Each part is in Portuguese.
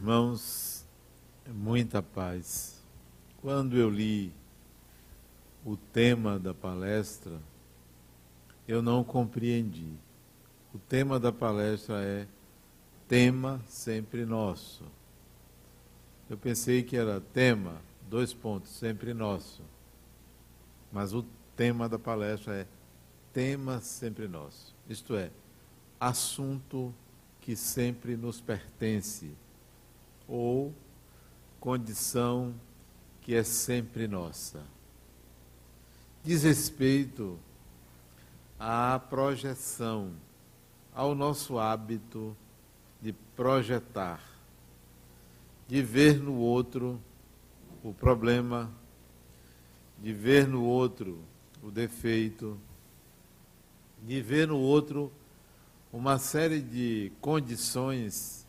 irmãos, muita paz. Quando eu li o tema da palestra, eu não compreendi. O tema da palestra é tema sempre nosso. Eu pensei que era tema, dois pontos, sempre nosso. Mas o tema da palestra é tema sempre nosso. Isto é, assunto que sempre nos pertence ou condição que é sempre nossa. Diz respeito à projeção, ao nosso hábito de projetar, de ver no outro o problema, de ver no outro o defeito, de ver no outro uma série de condições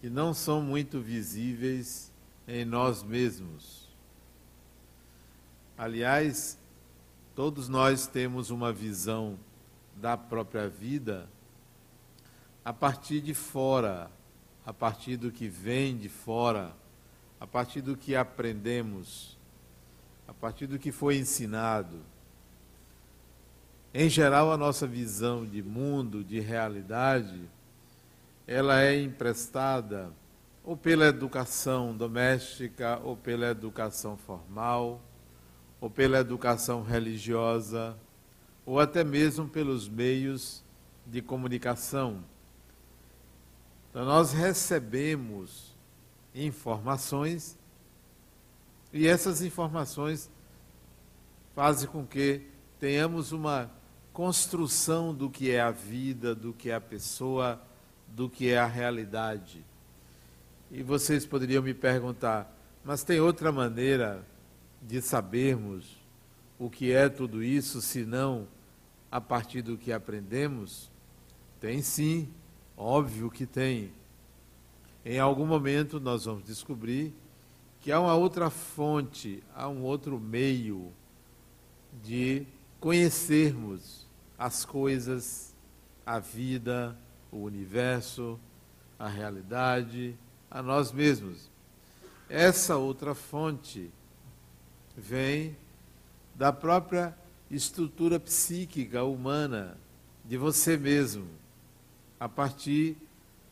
que não são muito visíveis em nós mesmos. Aliás, todos nós temos uma visão da própria vida a partir de fora, a partir do que vem de fora, a partir do que aprendemos, a partir do que foi ensinado. Em geral, a nossa visão de mundo, de realidade, ela é emprestada ou pela educação doméstica, ou pela educação formal, ou pela educação religiosa, ou até mesmo pelos meios de comunicação. Então, nós recebemos informações e essas informações fazem com que tenhamos uma construção do que é a vida, do que é a pessoa do que é a realidade. E vocês poderiam me perguntar, mas tem outra maneira de sabermos o que é tudo isso, senão a partir do que aprendemos? Tem sim, óbvio que tem. Em algum momento nós vamos descobrir que há uma outra fonte, há um outro meio de conhecermos as coisas, a vida, o universo, a realidade, a nós mesmos. Essa outra fonte vem da própria estrutura psíquica humana, de você mesmo, a partir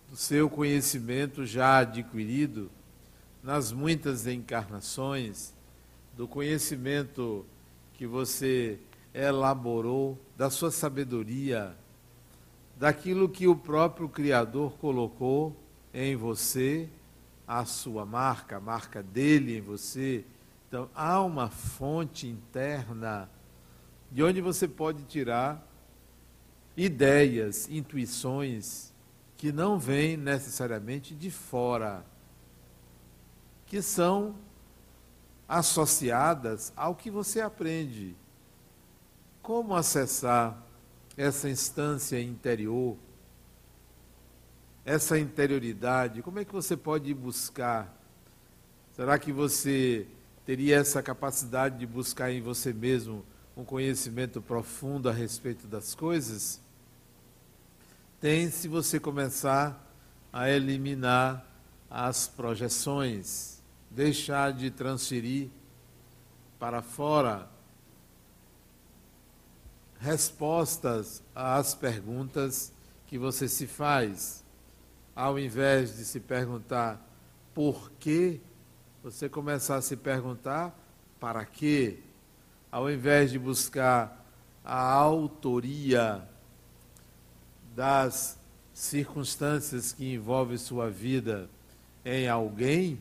do seu conhecimento já adquirido nas muitas encarnações, do conhecimento que você elaborou, da sua sabedoria daquilo que o próprio Criador colocou em você, a sua marca, a marca dele em você. Então, há uma fonte interna de onde você pode tirar ideias, intuições que não vêm necessariamente de fora, que são associadas ao que você aprende. Como acessar essa instância interior, essa interioridade, como é que você pode buscar? Será que você teria essa capacidade de buscar em você mesmo um conhecimento profundo a respeito das coisas? Tem se você começar a eliminar as projeções, deixar de transferir para fora respostas às perguntas que você se faz. Ao invés de se perguntar por quê, você começar a se perguntar para quê. Ao invés de buscar a autoria das circunstâncias que envolvem sua vida em alguém,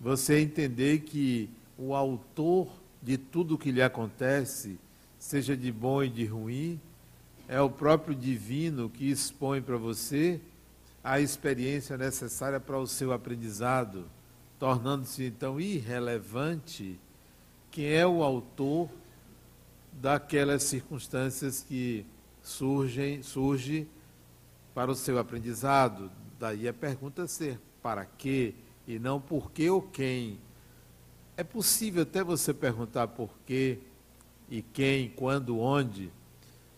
você entender que o autor de tudo que lhe acontece seja de bom e de ruim, é o próprio divino que expõe para você a experiência necessária para o seu aprendizado, tornando-se então irrelevante quem é o autor daquelas circunstâncias que surgem, surge para o seu aprendizado. Daí a pergunta ser para quê e não por quê ou quem. É possível até você perguntar por quê e quem, quando, onde.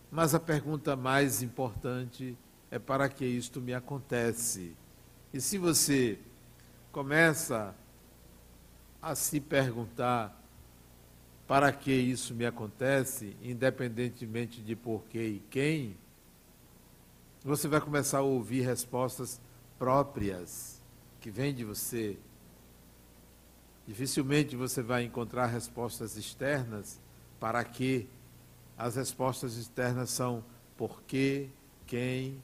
Mas a pergunta mais importante é para que isto me acontece. E se você começa a se perguntar para que isso me acontece, independentemente de porquê e quem, você vai começar a ouvir respostas próprias que vêm de você. Dificilmente você vai encontrar respostas externas para que. As respostas externas são por quê, quem.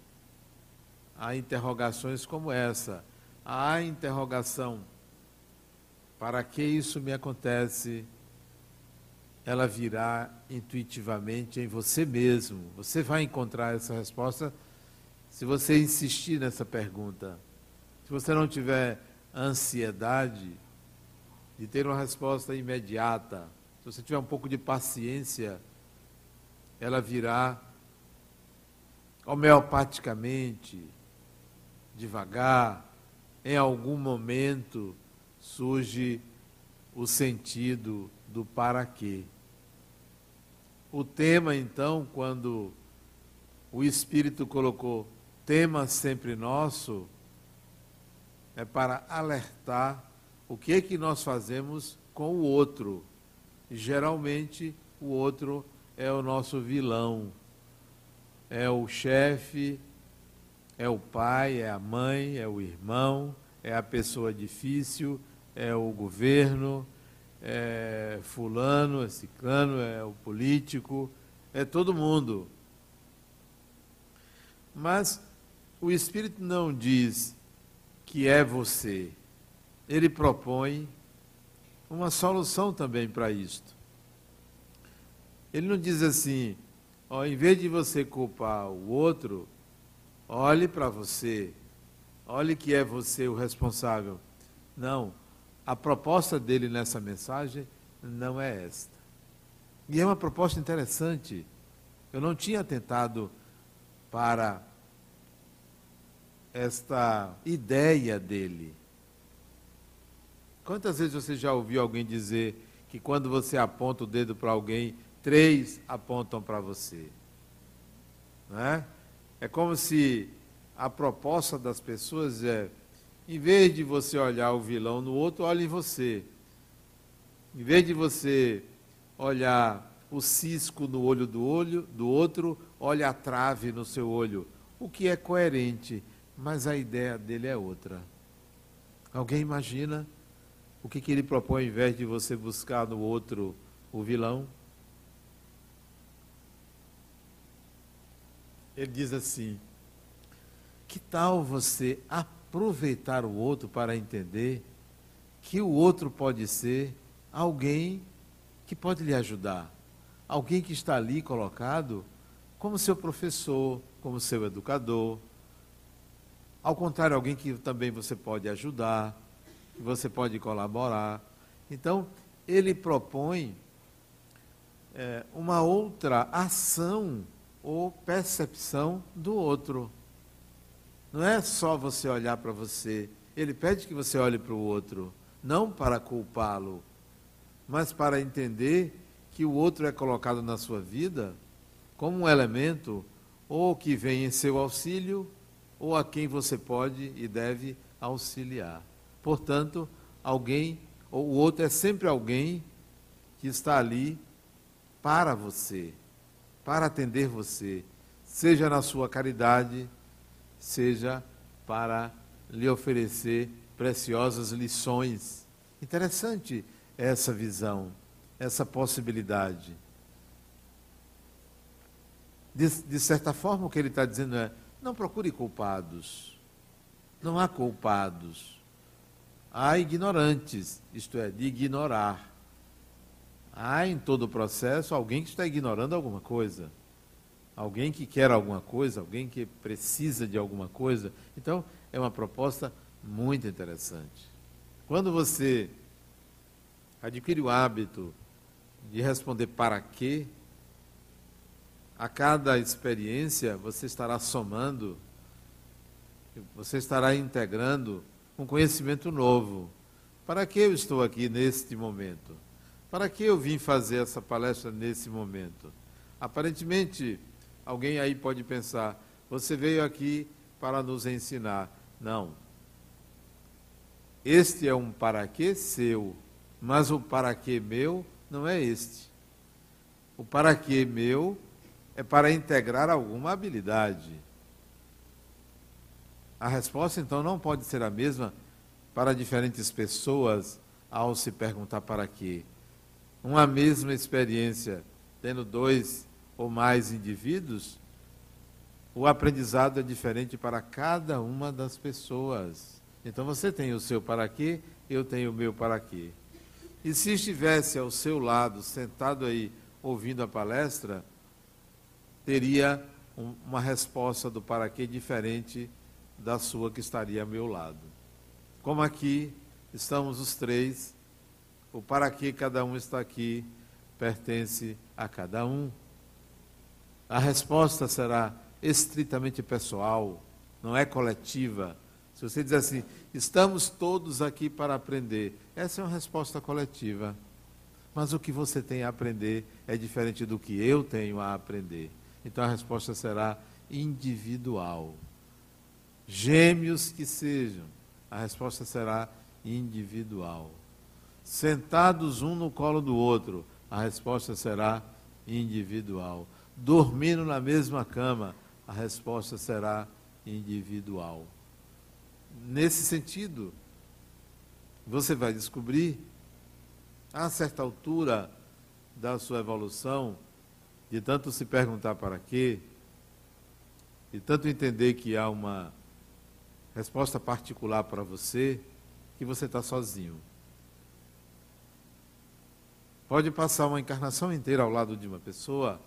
Há interrogações como essa. Há interrogação para que isso me acontece? Ela virá intuitivamente em você mesmo. Você vai encontrar essa resposta se você insistir nessa pergunta. Se você não tiver ansiedade de ter uma resposta imediata, se você tiver um pouco de paciência, ela virá homeopaticamente, devagar, em algum momento surge o sentido do para quê. O tema, então, quando o Espírito colocou tema sempre nosso, é para alertar o que é que nós fazemos com o outro. Geralmente, o outro é o nosso vilão, é o chefe, é o pai, é a mãe, é o irmão, é a pessoa difícil, é o governo, é fulano, é ciclano, é o político, é todo mundo. Mas o Espírito não diz que é você. Ele propõe uma solução também para isto. Ele não diz assim, ó, em vez de você culpar o outro, olhe para você, olhe que é você o responsável. Não, a proposta dele nessa mensagem não é esta. E é uma proposta interessante. Eu não tinha tentado para esta ideia dele. Quantas vezes você já ouviu alguém dizer que quando você aponta o dedo para alguém, três apontam para você? Não é? é como se a proposta das pessoas é em vez de você olhar o vilão no outro, olhe em você. Em vez de você olhar o cisco no olho do olho do outro, olhe a trave no seu olho. O que é coerente, mas a ideia dele é outra. Alguém imagina o que, que ele propõe, ao invés de você buscar no outro o vilão? Ele diz assim: que tal você aproveitar o outro para entender que o outro pode ser alguém que pode lhe ajudar, alguém que está ali colocado como seu professor, como seu educador. Ao contrário, alguém que também você pode ajudar, você pode colaborar. Então, ele propõe é, uma outra ação ou percepção do outro. Não é só você olhar para você. Ele pede que você olhe para o outro, não para culpá-lo, mas para entender que o outro é colocado na sua vida como um elemento ou que vem em seu auxílio ou a quem você pode e deve auxiliar. Portanto, alguém ou o outro é sempre alguém que está ali para você, para atender você, seja na sua caridade, seja para lhe oferecer preciosas lições. Interessante essa visão, essa possibilidade. De, de certa forma, o que ele está dizendo é: não procure culpados. Não há culpados. Há ignorantes, isto é, de ignorar. Há em todo o processo alguém que está ignorando alguma coisa alguém que quer alguma coisa, alguém que precisa de alguma coisa. Então, é uma proposta muito interessante. Quando você adquire o hábito de responder para quê, a cada experiência você estará somando, você estará integrando um conhecimento novo. Para que eu estou aqui neste momento? Para que eu vim fazer essa palestra nesse momento? Aparentemente, Alguém aí pode pensar, você veio aqui para nos ensinar. Não. Este é um para quê seu, mas o para quê meu não é este. O para quê meu é para integrar alguma habilidade. A resposta então não pode ser a mesma para diferentes pessoas ao se perguntar para quê. Uma mesma experiência, tendo dois ou mais indivíduos, o aprendizado é diferente para cada uma das pessoas. Então você tem o seu para quê, eu tenho o meu para quê. E se estivesse ao seu lado, sentado aí, ouvindo a palestra, teria um, uma resposta do para quê diferente da sua que estaria ao meu lado. Como aqui estamos os três, o para que cada um está aqui pertence a cada um. A resposta será estritamente pessoal, não é coletiva. Se você dizer assim, estamos todos aqui para aprender, essa é uma resposta coletiva. Mas o que você tem a aprender é diferente do que eu tenho a aprender. Então a resposta será individual. Gêmeos que sejam, a resposta será individual. Sentados um no colo do outro, a resposta será individual. Dormindo na mesma cama, a resposta será individual. Nesse sentido, você vai descobrir, a certa altura da sua evolução, de tanto se perguntar para quê, de tanto entender que há uma resposta particular para você, que você está sozinho. Pode passar uma encarnação inteira ao lado de uma pessoa,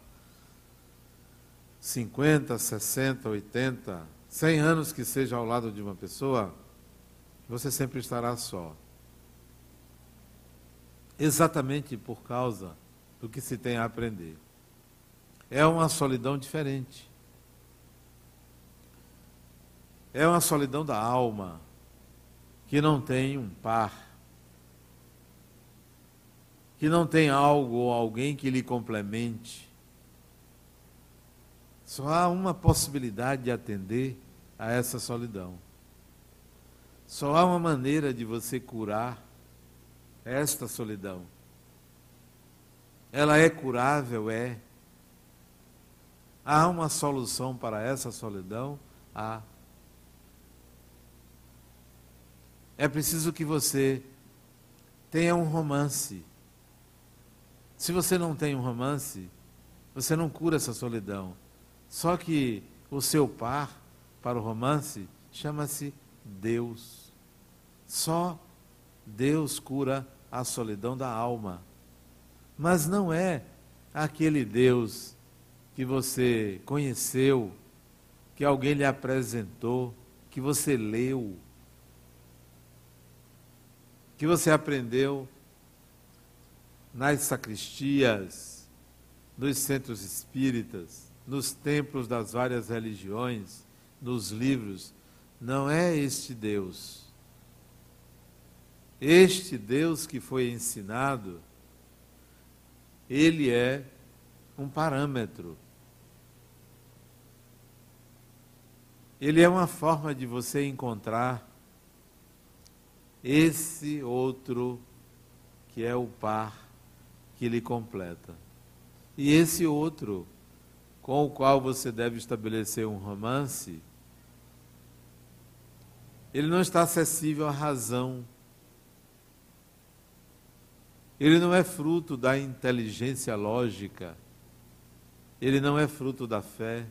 50, 60, 80, 100 anos que seja ao lado de uma pessoa, você sempre estará só. Exatamente por causa do que se tem a aprender. É uma solidão diferente. É uma solidão da alma que não tem um par, que não tem algo ou alguém que lhe complemente. Só há uma possibilidade de atender a essa solidão. Só há uma maneira de você curar esta solidão. Ela é curável, é. Há uma solução para essa solidão? Há. É preciso que você tenha um romance. Se você não tem um romance, você não cura essa solidão. Só que o seu par para o romance chama-se Deus. Só Deus cura a solidão da alma. Mas não é aquele Deus que você conheceu, que alguém lhe apresentou, que você leu, que você aprendeu nas sacristias, nos centros espíritas, nos templos das várias religiões, nos livros, não é este Deus. Este Deus que foi ensinado, ele é um parâmetro. Ele é uma forma de você encontrar esse outro que é o par que lhe completa. E esse outro com o qual você deve estabelecer um romance, ele não está acessível à razão. Ele não é fruto da inteligência lógica. Ele não é fruto da fé.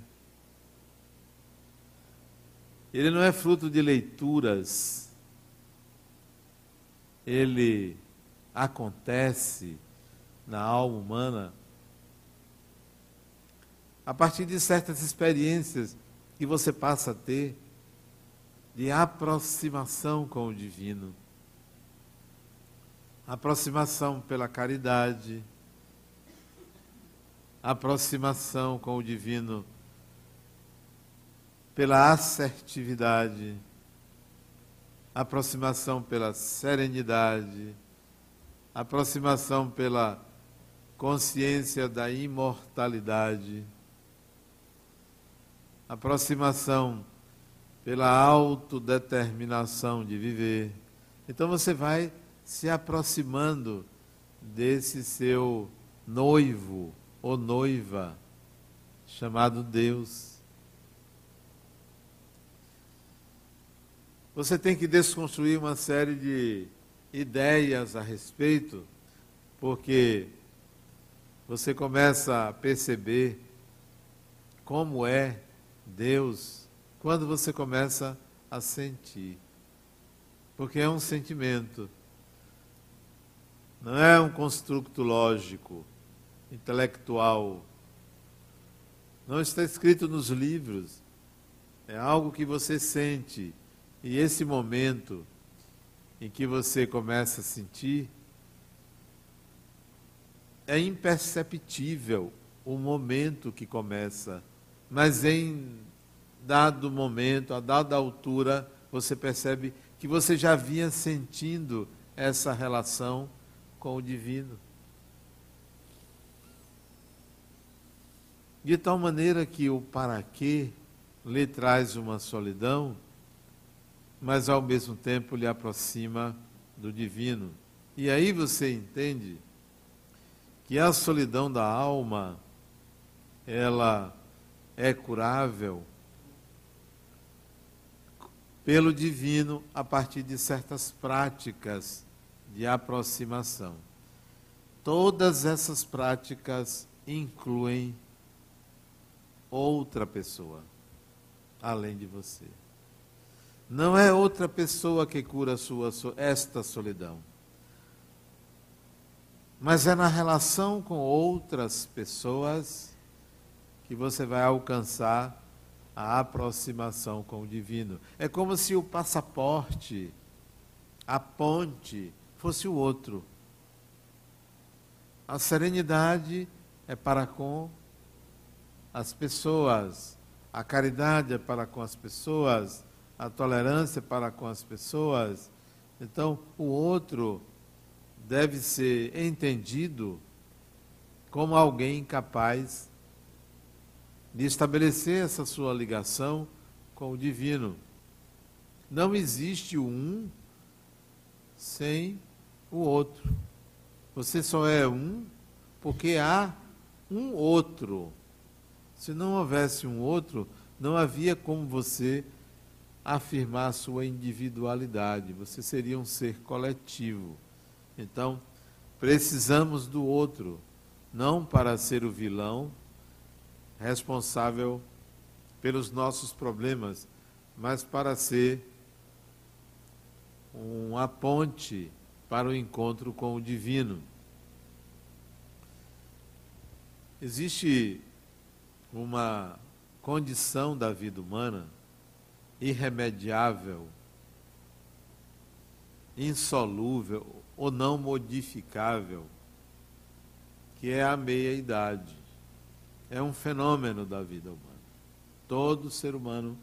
Ele não é fruto de leituras ele acontece na alma humana a partir de certas experiências que você passa a ter de aproximação com o divino. Aproximação pela caridade, aproximação com o divino pela assertividade aproximação pela serenidade, aproximação pela consciência da imortalidade, aproximação pela autodeterminação de viver, Então você vai se aproximando desse seu noivo ou noiva chamado Deus. Você tem que desconstruir uma série de ideias a respeito, porque você começa a perceber como é Deus quando você começa a sentir. Porque é um sentimento, não é um construto lógico, intelectual. Não está escrito nos livros, é algo que você sente. E esse momento em que você começa a sentir, é imperceptível o momento que começa, mas em dado momento, a dada altura, você percebe que você já vinha sentindo essa relação com o divino. De tal maneira que o para quê lhe traz uma solidão, mas ao mesmo tempo lhe aproxima do divino. E aí você entende que a solidão da alma ela é curável pelo divino a partir de certas práticas de aproximação. Todas essas práticas incluem outra pessoa além de você. Não é outra pessoa que cura sua, esta solidão. Mas é na relação com outras pessoas que você vai alcançar a aproximação com o divino. É como se o passaporte, a ponte, fosse o outro. A serenidade é para com as pessoas, a caridade é para com as pessoas, a tolerância para com as pessoas. Então, o outro deve ser entendido como alguém capaz de estabelecer essa sua ligação com o divino. Não existe um sem o outro. Você só é um porque há um outro. Se não houvesse um outro, não havia como você afirmar sua individualidade, você seria um ser coletivo. Então, precisamos do outro, não para ser o vilão responsável pelos nossos problemas, mas para ser uma ponte para o encontro com o divino. Existe uma condição da vida humana irremediável, insolúvel ou não modificável, que é a meia-idade. É um fenômeno da vida humana. Todo ser humano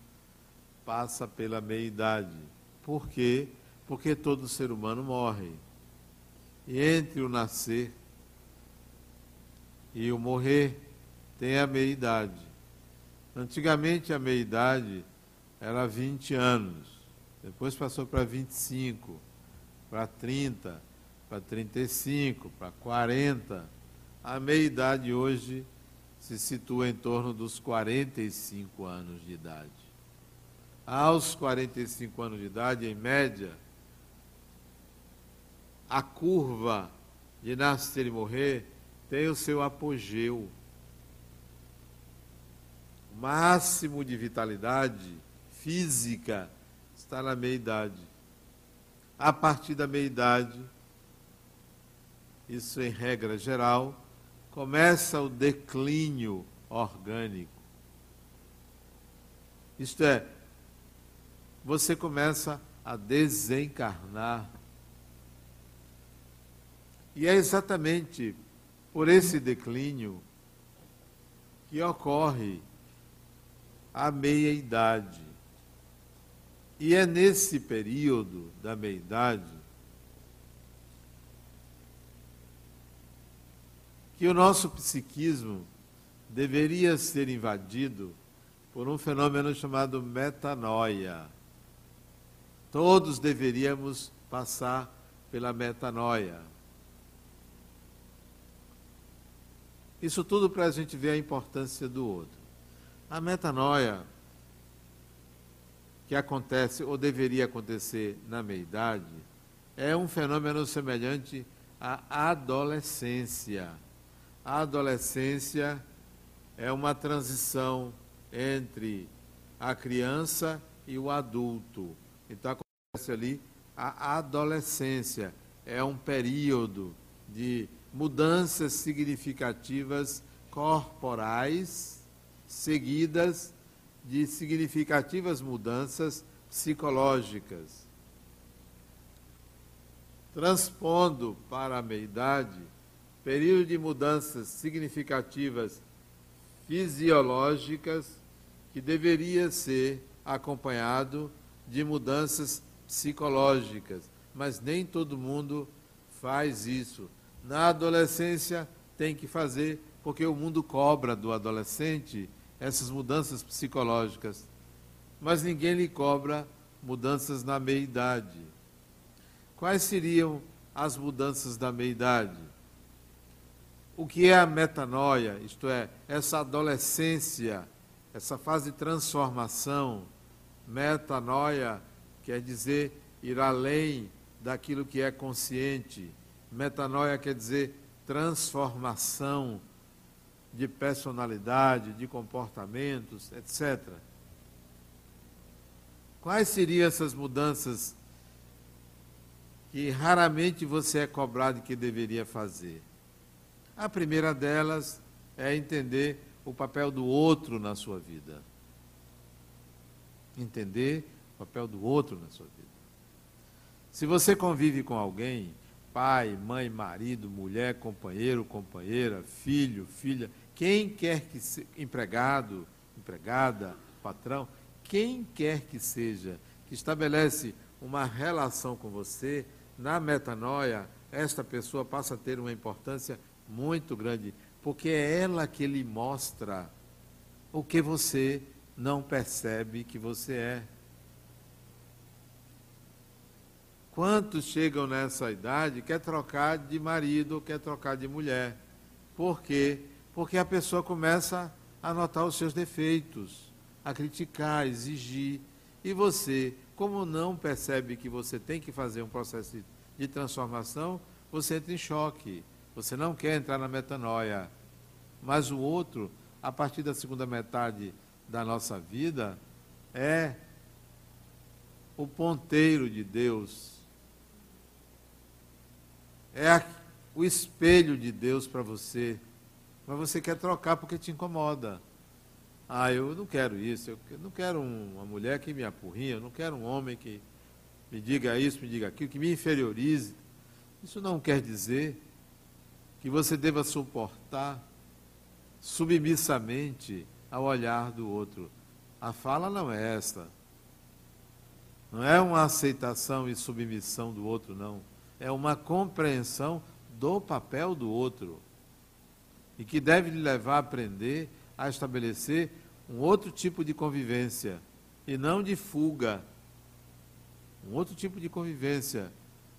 passa pela meia-idade. Por quê? Porque todo ser humano morre. E entre o nascer e o morrer tem a meia-idade. Antigamente a meia-idade era 20 anos, depois passou para 25, para 30, para 35, para 40. A meia-idade hoje se situa em torno dos 45 anos de idade. Aos 45 anos de idade, em média, a curva de nascer e morrer tem o seu apogeu. O máximo de vitalidade física está na meia-idade. A partir da meia-idade, isso em regra geral, começa o declínio orgânico. Isto é, você começa a desencarnar. E é exatamente por esse declínio que ocorre a meia-idade. E é nesse período da meia-idade que o nosso psiquismo deveria ser invadido por um fenômeno chamado metanoia. Todos deveríamos passar pela metanoia. Isso tudo para a gente ver a importância do outro. A metanoia, que acontece ou deveria acontecer na meia-idade, é um fenômeno semelhante à adolescência. A adolescência é uma transição entre a criança e o adulto. Então acontece ali a adolescência. É um período de mudanças significativas corporais, seguidas de significativas mudanças psicológicas. Transpondo para a meia-idade, período de mudanças significativas fisiológicas que deveria ser acompanhado de mudanças psicológicas, mas nem todo mundo faz isso. Na adolescência tem que fazer, porque o mundo cobra do adolescente essas mudanças psicológicas, mas ninguém lhe cobra mudanças na meia-idade. Quais seriam as mudanças da meia-idade? O que é a metanoia, isto é, essa adolescência, essa fase de transformação? Metanoia quer dizer ir além daquilo que é consciente. Metanoia quer dizer transformação de personalidade, de comportamentos, etc. Quais seriam essas mudanças que raramente você é cobrado que deveria fazer? A primeira delas é entender o papel do outro na sua vida. Entender o papel do outro na sua vida. Se você convive com alguém, pai, mãe, marido, mulher, companheiro, companheira, filho, filha, quem quer que seja, empregado, empregada, patrão, quem quer que seja, que estabelece uma relação com você, na metanoia, esta pessoa passa a ter uma importância muito grande, porque é ela que lhe mostra o que você não percebe que você é. Quantos chegam nessa idade quer trocar de marido, quer trocar de mulher? Por quê? Porque a pessoa começa a notar os seus defeitos, a criticar, a exigir. E você, como não percebe que você tem que fazer um processo de transformação, você entra em choque. Você não quer entrar na metanoia. Mas o outro, a partir da segunda metade da nossa vida, é o ponteiro de Deus é o espelho de Deus para você, mas você quer trocar porque te incomoda. Ah, eu não quero isso, eu não quero uma mulher que me apurrinha, eu não quero um homem que me diga isso, me diga aquilo, que me inferiorize. Isso não quer dizer que você deva suportar submissamente ao olhar do outro. A fala não é esta. Não é uma aceitação e submissão do outro, não é uma compreensão do papel do outro e que deve lhe levar a aprender a estabelecer um outro tipo de convivência e não de fuga. Um outro tipo de convivência.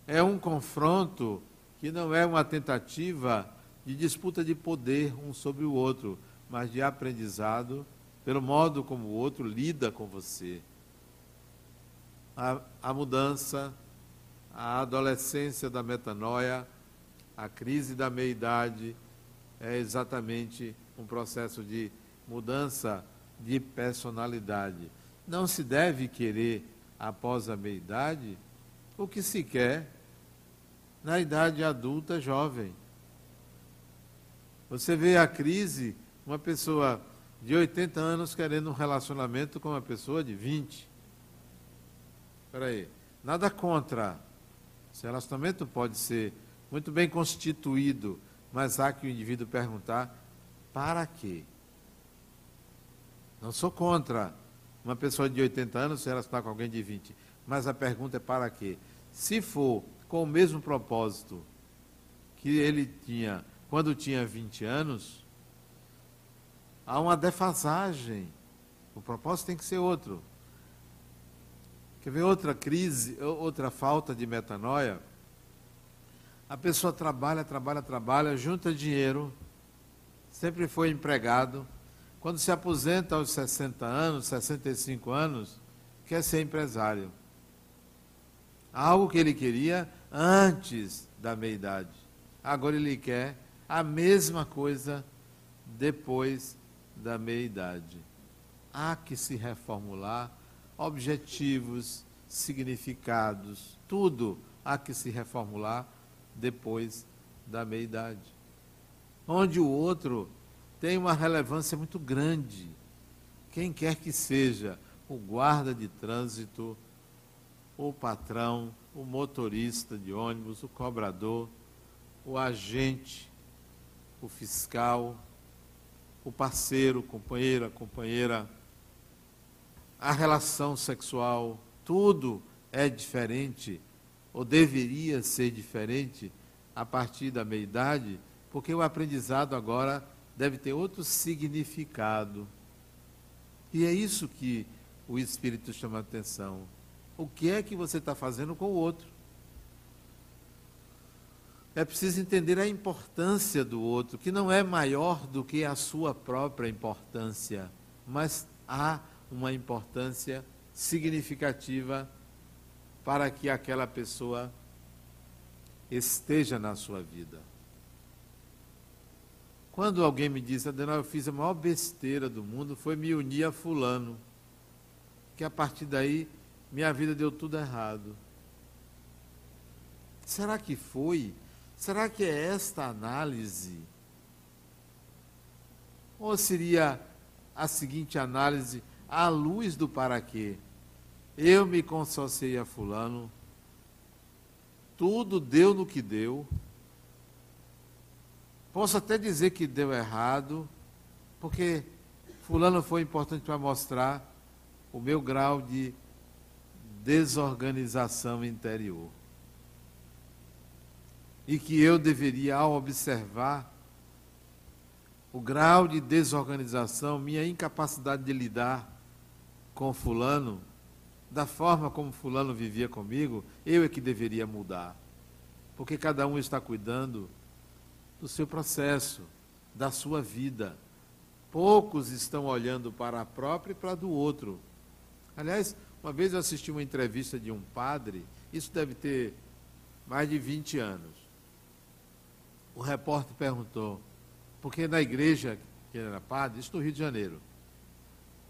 É um confronto que não é uma tentativa de disputa de poder um sobre o outro, mas de aprendizado pelo modo como o outro lida com você. A, a mudança a adolescência da metanoia, a crise da meia-idade, é exatamente um processo de mudança de personalidade. Não se deve querer, após a meia-idade, o que se quer na idade adulta jovem. Você vê a crise, uma pessoa de 80 anos querendo um relacionamento com uma pessoa de 20. Espera aí, nada contra esse relacionamento pode ser muito bem constituído, mas há que o indivíduo perguntar: para quê? Não sou contra uma pessoa de 80 anos se relacionar com alguém de 20, mas a pergunta é para quê? Se for com o mesmo propósito que ele tinha quando tinha 20 anos, há uma defasagem. O propósito tem que ser outro. Quer ver outra crise, outra falta de metanoia? A pessoa trabalha, trabalha, trabalha, junta dinheiro, sempre foi empregado. Quando se aposenta aos 60 anos, 65 anos, quer ser empresário. Algo que ele queria antes da meia-idade. Agora ele quer a mesma coisa depois da meia-idade. Há que se reformular objetivos, significados, tudo há que se reformular depois da meia-idade. Onde o outro tem uma relevância muito grande. Quem quer que seja o guarda de trânsito, o patrão, o motorista de ônibus, o cobrador, o agente, o fiscal, o parceiro, companheira, companheira, a relação sexual, tudo é diferente, ou deveria ser diferente a partir da meia-idade, porque o aprendizado agora deve ter outro significado. E é isso que o Espírito chama a atenção. O que é que você está fazendo com o outro? É preciso entender a importância do outro, que não é maior do que a sua própria importância, mas há uma importância significativa para que aquela pessoa esteja na sua vida. Quando alguém me diz, Adenal, eu fiz a maior besteira do mundo, foi me unir a fulano, que a partir daí minha vida deu tudo errado. Será que foi? Será que é esta análise? Ou seria a seguinte análise, à luz do para quê. Eu me consociei a fulano, tudo deu no que deu. Posso até dizer que deu errado, porque fulano foi importante para mostrar o meu grau de desorganização interior. E que eu deveria, ao observar o grau de desorganização, minha incapacidade de lidar com fulano, da forma como fulano vivia comigo, eu é que deveria mudar. Porque cada um está cuidando do seu processo, da sua vida. Poucos estão olhando para a própria e para a do outro. Aliás, uma vez eu assisti uma entrevista de um padre, isso deve ter mais de 20 anos. O repórter perguntou, porque na igreja que ele era padre, isso no Rio de Janeiro,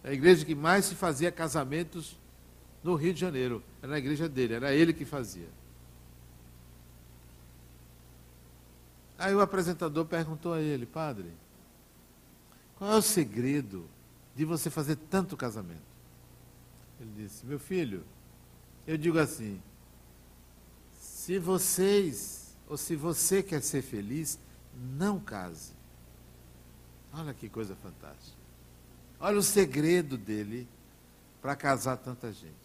a igreja que mais se fazia casamentos no Rio de Janeiro. Era a igreja dele, era ele que fazia. Aí o apresentador perguntou a ele, padre, qual é o segredo de você fazer tanto casamento? Ele disse, meu filho, eu digo assim, se vocês, ou se você quer ser feliz, não case. Olha que coisa fantástica. Olha o segredo dele para casar tanta gente.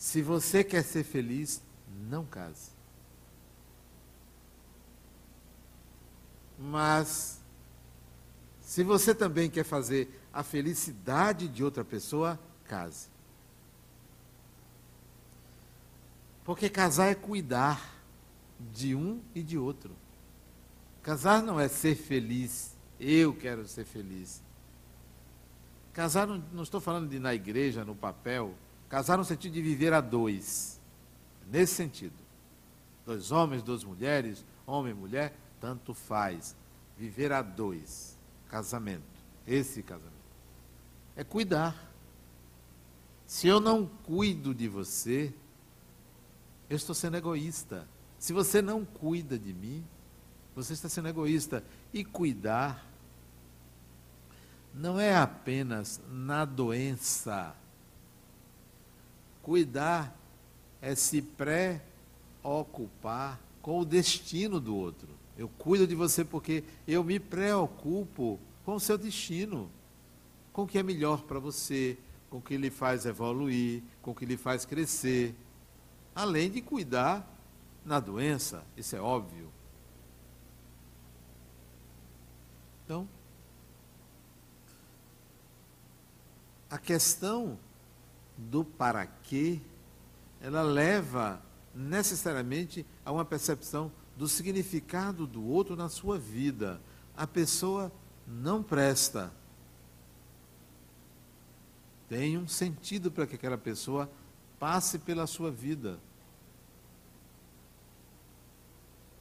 Se você quer ser feliz, não case. Mas, se você também quer fazer a felicidade de outra pessoa, case. Porque casar é cuidar de um e de outro. Casar não é ser feliz. Eu quero ser feliz. Casar, não, não estou falando de na igreja, no papel. Casar no sentido de viver a dois. Nesse sentido. Dois homens, duas mulheres, homem e mulher, tanto faz. Viver a dois. Casamento. Esse casamento. É cuidar. Se eu não cuido de você, eu estou sendo egoísta. Se você não cuida de mim, você está sendo egoísta. E cuidar não é apenas na doença. Cuidar é se preocupar com o destino do outro. Eu cuido de você porque eu me preocupo com o seu destino, com o que é melhor para você, com o que lhe faz evoluir, com o que lhe faz crescer. Além de cuidar na doença, isso é óbvio. Então, a questão do para quê ela leva necessariamente a uma percepção do significado do outro na sua vida. A pessoa não presta. Tem um sentido para que aquela pessoa passe pela sua vida.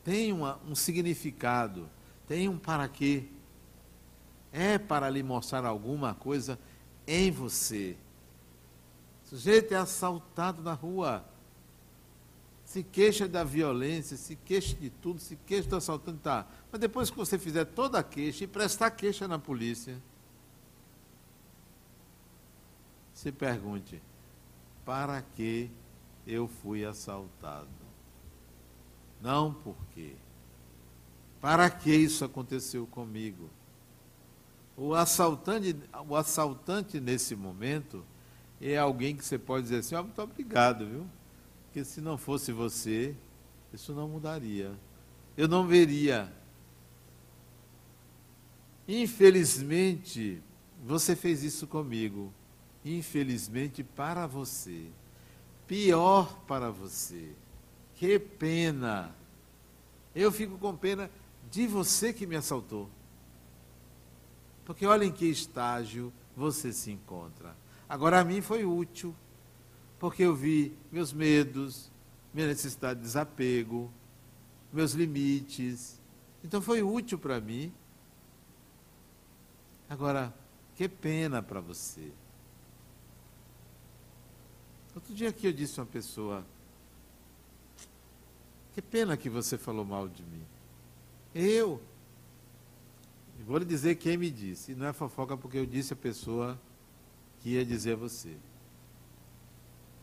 Tem uma, um significado, tem um para quê. É para lhe mostrar alguma coisa em você. O sujeito é assaltado na rua, se queixa da violência, se queixa de tudo, se queixa do assaltante, tá. Mas depois que você fizer toda a queixa e prestar queixa na polícia, se pergunte: para que eu fui assaltado? Não por quê. Para que isso aconteceu comigo? O assaltante, o assaltante nesse momento é alguém que você pode dizer assim, oh, muito obrigado, viu? Porque se não fosse você, isso não mudaria. Eu não veria. Infelizmente, você fez isso comigo. Infelizmente para você. Pior para você. Que pena. Eu fico com pena de você que me assaltou. Porque olha em que estágio você se encontra. Agora, a mim foi útil, porque eu vi meus medos, minha necessidade de desapego, meus limites. Então, foi útil para mim. Agora, que pena para você. Outro dia aqui eu disse a uma pessoa: Que pena que você falou mal de mim. Eu. Vou lhe dizer quem me disse. E não é fofoca porque eu disse a pessoa que ia dizer a você.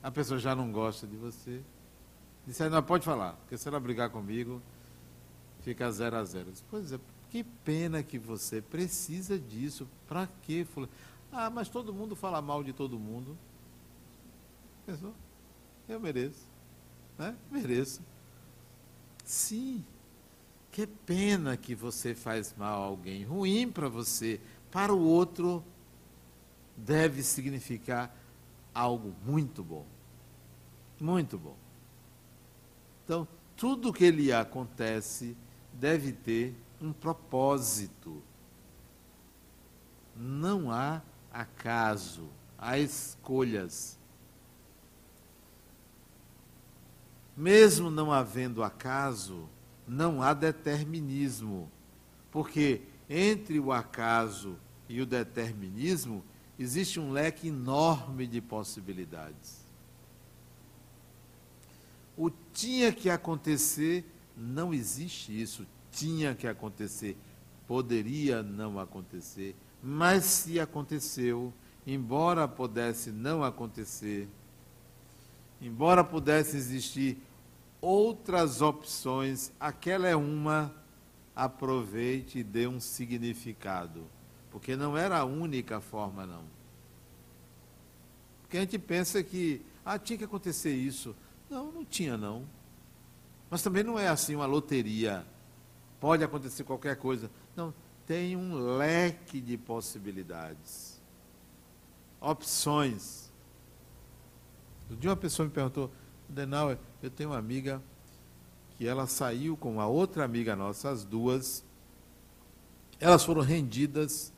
A pessoa já não gosta de você. Disse, aí, não, pode falar, porque se ela brigar comigo, fica zero a zero. Disse, pois é, que pena que você precisa disso. Para quê? Ah, mas todo mundo fala mal de todo mundo. Pensou? Eu mereço. Né? Mereço. Sim. Que pena que você faz mal a alguém. Ruim para você. Para o outro, deve significar algo muito bom. Muito bom. Então, tudo que lhe acontece deve ter um propósito. Não há acaso, há escolhas. Mesmo não havendo acaso, não há determinismo, porque entre o acaso e o determinismo existe um leque enorme de possibilidades. O tinha que acontecer, não existe isso. Tinha que acontecer, poderia não acontecer, mas se aconteceu, embora pudesse não acontecer, embora pudesse existir outras opções, aquela é uma, aproveite e dê um significado. Porque não era a única forma, não. Porque a gente pensa que, ah, tinha que acontecer isso. Não, não tinha, não. Mas também não é assim uma loteria. Pode acontecer qualquer coisa. Não, tem um leque de possibilidades. Opções. Um dia uma pessoa me perguntou, Denauer, eu tenho uma amiga que ela saiu com uma outra amiga nossa, as duas. Elas foram rendidas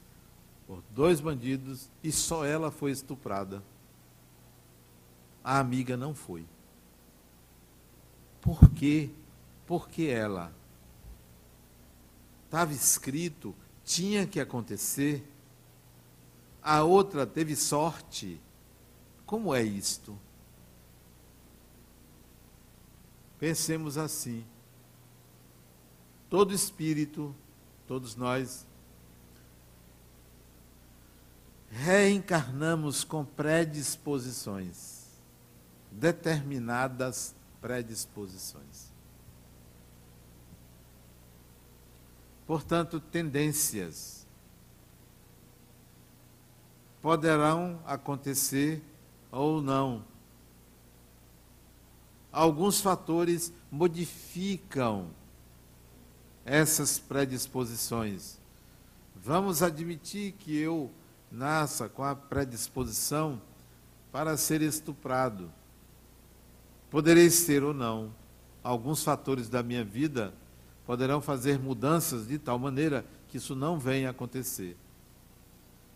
por dois bandidos e só ela foi estuprada. A amiga não foi. Por quê? Porque ela estava escrito, tinha que acontecer. A outra teve sorte. Como é isto? Pensemos assim. Todo espírito, todos nós, reencarnamos com predisposições, determinadas predisposições. Portanto, tendências poderão acontecer ou não. Alguns fatores modificam essas predisposições. Vamos admitir que eu nasça com a predisposição para ser estuprado. Poderei ser ou não. Alguns fatores da minha vida poderão fazer mudanças de tal maneira que isso não venha a acontecer.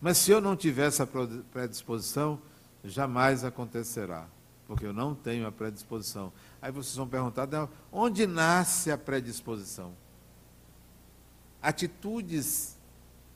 Mas se eu não tiver essa predisposição, jamais acontecerá, porque eu não tenho a predisposição. Aí vocês vão perguntar, onde nasce a predisposição? Atitudes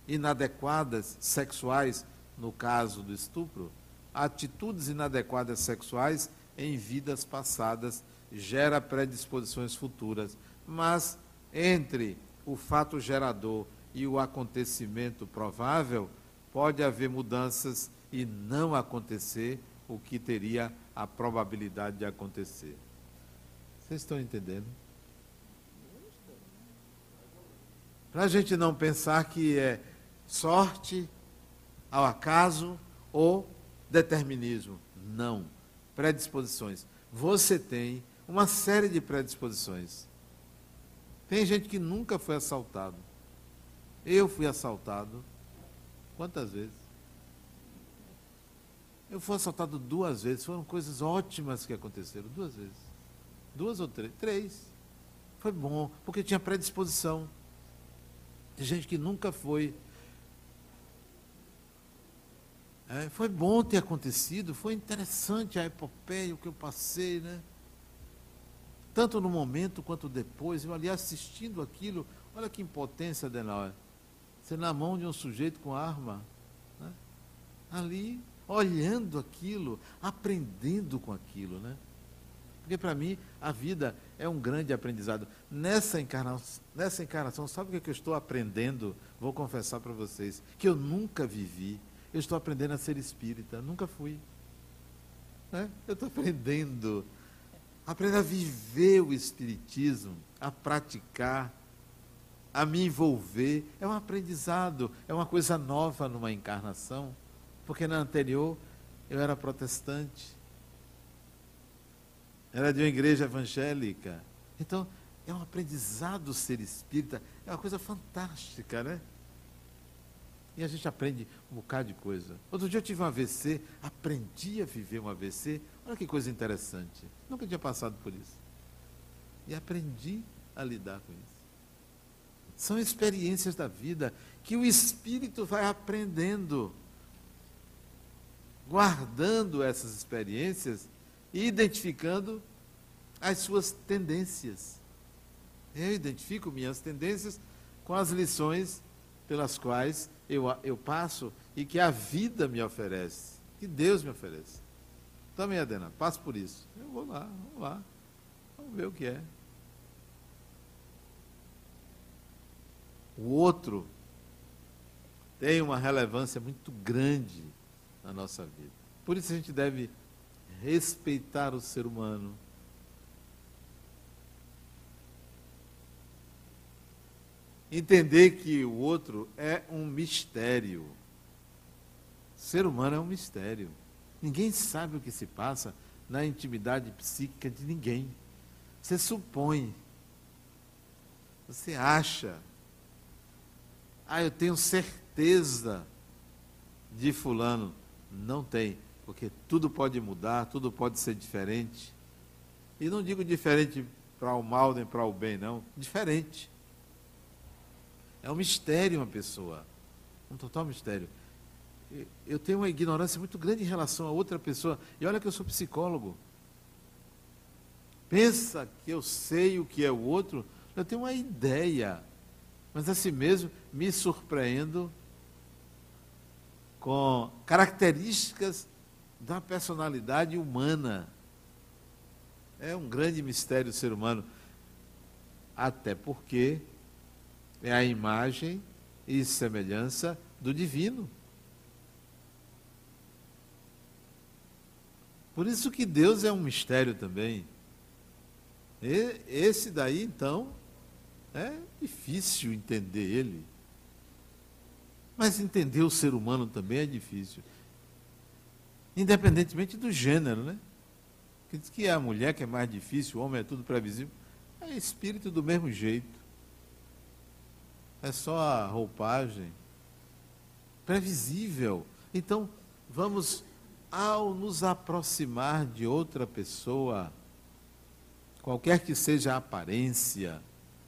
inadequadas sexuais, no caso do estupro, atitudes inadequadas sexuais em vidas passadas gera predisposições futuras, mas entre o fato gerador e o acontecimento provável, pode haver mudanças e não acontecer o que teria a probabilidade de acontecer. Vocês estão entendendo? Para a gente não pensar que é sorte, ao acaso ou determinismo. Não. Predisposições. Você tem uma série de predisposições. Tem gente que nunca foi assaltado. Eu fui assaltado. Quantas vezes? Eu fui assaltado duas vezes. Foram coisas ótimas que aconteceram. Duas vezes. Duas ou três? Três. Foi bom, porque tinha predisposição. Tem gente que nunca foi. É, foi bom ter acontecido, foi interessante a epopeia, o que eu passei, né? Tanto no momento quanto depois. Eu ali assistindo aquilo, olha que impotência, Denauer. Você na mão de um sujeito com arma. Né? Ali, olhando aquilo, aprendendo com aquilo, né? Porque para mim a vida é um grande aprendizado. Nessa encarnação, nessa encarnação sabe o que, é que eu estou aprendendo? Vou confessar para vocês, que eu nunca vivi. Eu estou aprendendo a ser espírita, nunca fui. Né? Eu estou aprendendo, aprendendo a viver o espiritismo, a praticar, a me envolver. É um aprendizado, é uma coisa nova numa encarnação, porque na anterior eu era protestante era de uma igreja evangélica. Então, é um aprendizado ser espírita, é uma coisa fantástica, né? E a gente aprende um bocado de coisa. Outro dia eu tive um AVC, aprendi a viver um AVC. Olha que coisa interessante. Nunca tinha passado por isso. E aprendi a lidar com isso. São experiências da vida que o espírito vai aprendendo, guardando essas experiências e identificando as suas tendências. Eu identifico minhas tendências com as lições pelas quais eu, eu passo e que a vida me oferece, que Deus me oferece. Também, Adena, passo por isso. Eu vou lá, vamos lá, vamos ver o que é. O outro tem uma relevância muito grande na nossa vida. Por isso a gente deve respeitar o ser humano. Entender que o outro é um mistério. Ser humano é um mistério. Ninguém sabe o que se passa na intimidade psíquica de ninguém. Você supõe. Você acha. Ah, eu tenho certeza de fulano. Não tem porque tudo pode mudar, tudo pode ser diferente. E não digo diferente para o mal nem para o bem, não. Diferente. É um mistério uma pessoa. Um total mistério. Eu tenho uma ignorância muito grande em relação a outra pessoa. E olha que eu sou psicólogo. Pensa que eu sei o que é o outro, eu tenho uma ideia. Mas assim mesmo me surpreendo com características da personalidade humana. É um grande mistério o ser humano, até porque é a imagem e semelhança do divino. Por isso que Deus é um mistério também. E esse daí, então, é difícil entender ele. Mas entender o ser humano também é difícil independentemente do gênero, né? Que diz que é a mulher que é mais difícil, o homem é tudo previsível. É espírito do mesmo jeito. É só a roupagem. Previsível. Então, vamos, ao nos aproximar de outra pessoa, qualquer que seja a aparência,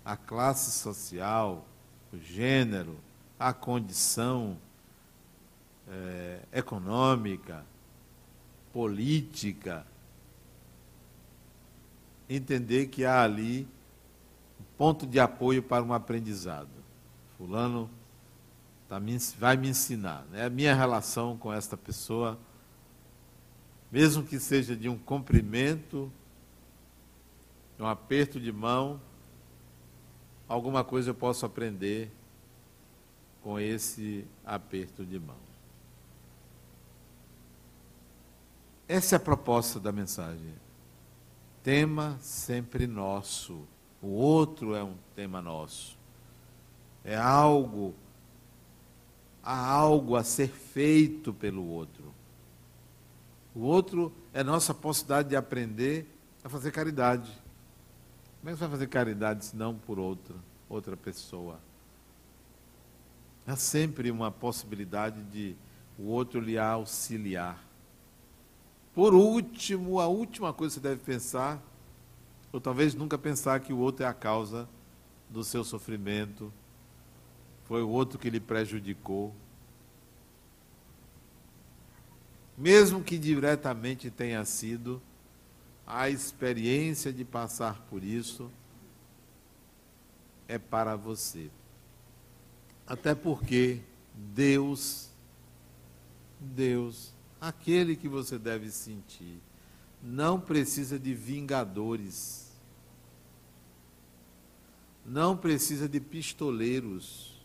a classe social, o gênero, a condição é, econômica, política, entender que há ali um ponto de apoio para um aprendizado. Fulano tá, vai me ensinar. Né? A minha relação com esta pessoa, mesmo que seja de um cumprimento, um aperto de mão, alguma coisa eu posso aprender com esse aperto de mão. Essa é a proposta da mensagem. Tema sempre nosso. O outro é um tema nosso. É algo, há algo a ser feito pelo outro. O outro é nossa possibilidade de aprender a fazer caridade. Como é que você vai fazer caridade se não por outra, outra pessoa? Há sempre uma possibilidade de o outro lhe auxiliar. Por último, a última coisa que você deve pensar, ou talvez nunca pensar que o outro é a causa do seu sofrimento, foi o outro que lhe prejudicou. Mesmo que diretamente tenha sido, a experiência de passar por isso é para você. Até porque Deus, Deus, aquele que você deve sentir, não precisa de vingadores, não precisa de pistoleiros,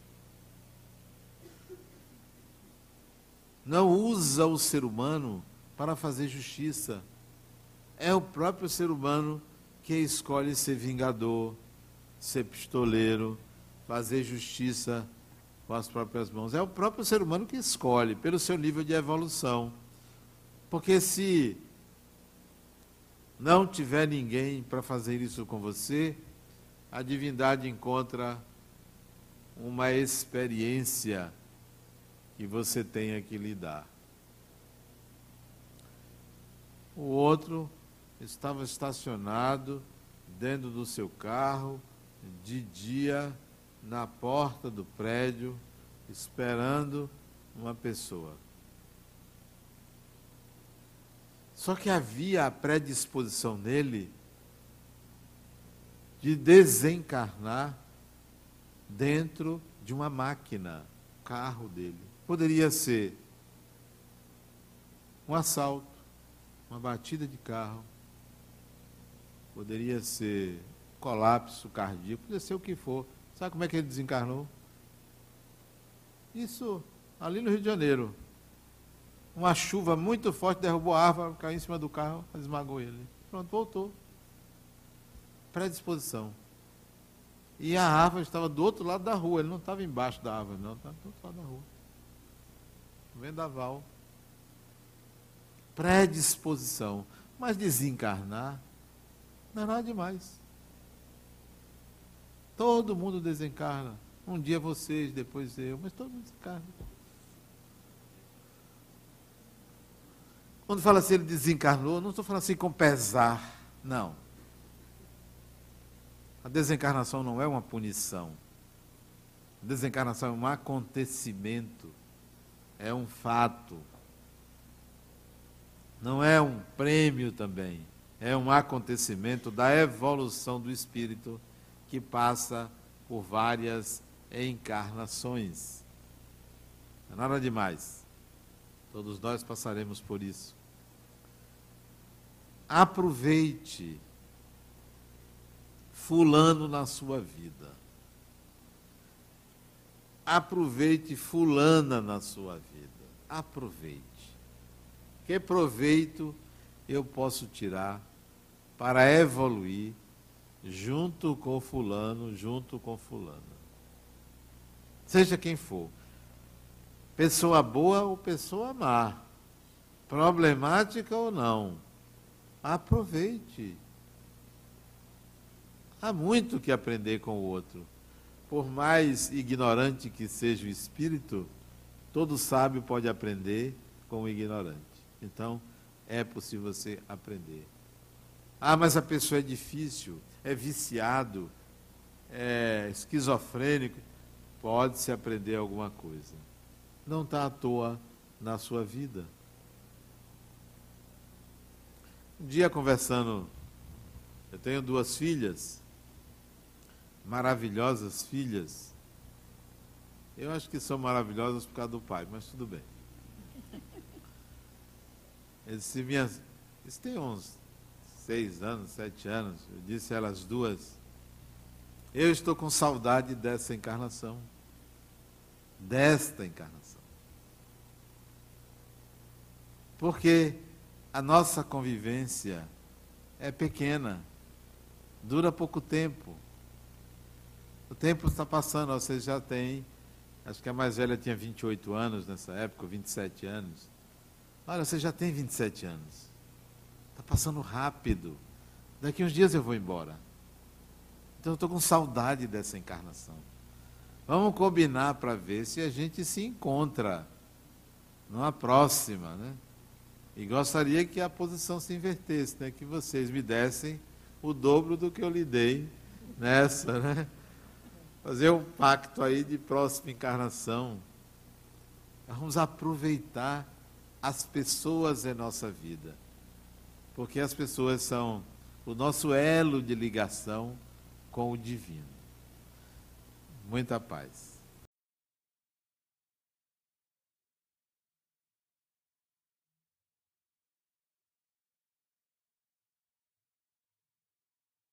não usa o ser humano para fazer justiça é o próprio ser humano que escolhe ser vingador, ser pistoleiro, fazer justiça com as próprias mãos. É o próprio ser humano que escolhe, pelo seu nível de evolução. Porque se não tiver ninguém para fazer isso com você, a divindade encontra uma experiência que você tenha que lidar. O outro estava estacionado dentro do seu carro, de dia, na porta do prédio, esperando uma pessoa. Só que havia a predisposição nele de desencarnar dentro de uma máquina, carro dele. Poderia ser um assalto, uma batida de carro, poderia ser colapso cardíaco, poderia ser o que for. Sabe como é que ele desencarnou? Isso ali no Rio de Janeiro. Uma chuva muito forte derrubou a árvore, caiu em cima do carro, esmagou ele. Pronto, voltou. Predisposição. E a árvore estava do outro lado da rua, ele não estava embaixo da árvore, não, estava do outro lado da rua. Vendaval. Predisposição. Mas desencarnar não é nada demais. Todo mundo desencarna. Um dia vocês, depois eu, mas todo mundo desencarna. Quando fala assim, ele desencarnou, não estou falando assim com pesar. Não. A desencarnação não é uma punição. A desencarnação é um acontecimento. É um fato. Não é um prêmio também é um acontecimento da evolução do espírito que passa por várias encarnações. Não é nada demais. Todos nós passaremos por isso. Aproveite Fulano na sua vida. Aproveite Fulana na sua vida. Aproveite. Que proveito eu posso tirar para evoluir junto com fulano, junto com fulana. Seja quem for. Pessoa boa ou pessoa má. Problemática ou não. Aproveite. Há muito que aprender com o outro. Por mais ignorante que seja o espírito, todo sábio pode aprender com o ignorante. Então, é possível você aprender Ah, mas a pessoa é difícil, é viciado, é esquizofrênico. Pode-se aprender alguma coisa. Não está à toa na sua vida. Um dia conversando, eu tenho duas filhas, maravilhosas filhas. Eu acho que são maravilhosas por causa do pai, mas tudo bem. Eu disse, minhas, isso tem uns seis anos, sete anos. Eu disse a elas duas, eu estou com saudade dessa encarnação. Desta encarnação. Porque a nossa convivência é pequena, dura pouco tempo. O tempo está passando, você já tem, acho que a mais velha tinha 28 anos nessa época, 27 anos. Olha, você já tem 27 anos. Está passando rápido. Daqui uns dias eu vou embora. Então eu estou com saudade dessa encarnação. Vamos combinar para ver se a gente se encontra numa próxima, né? E gostaria que a posição se invertesse, né? que vocês me dessem o dobro do que eu lhe dei nessa, né? Fazer um pacto aí de próxima encarnação. Vamos aproveitar as pessoas em nossa vida. Porque as pessoas são o nosso elo de ligação com o divino. Muita paz.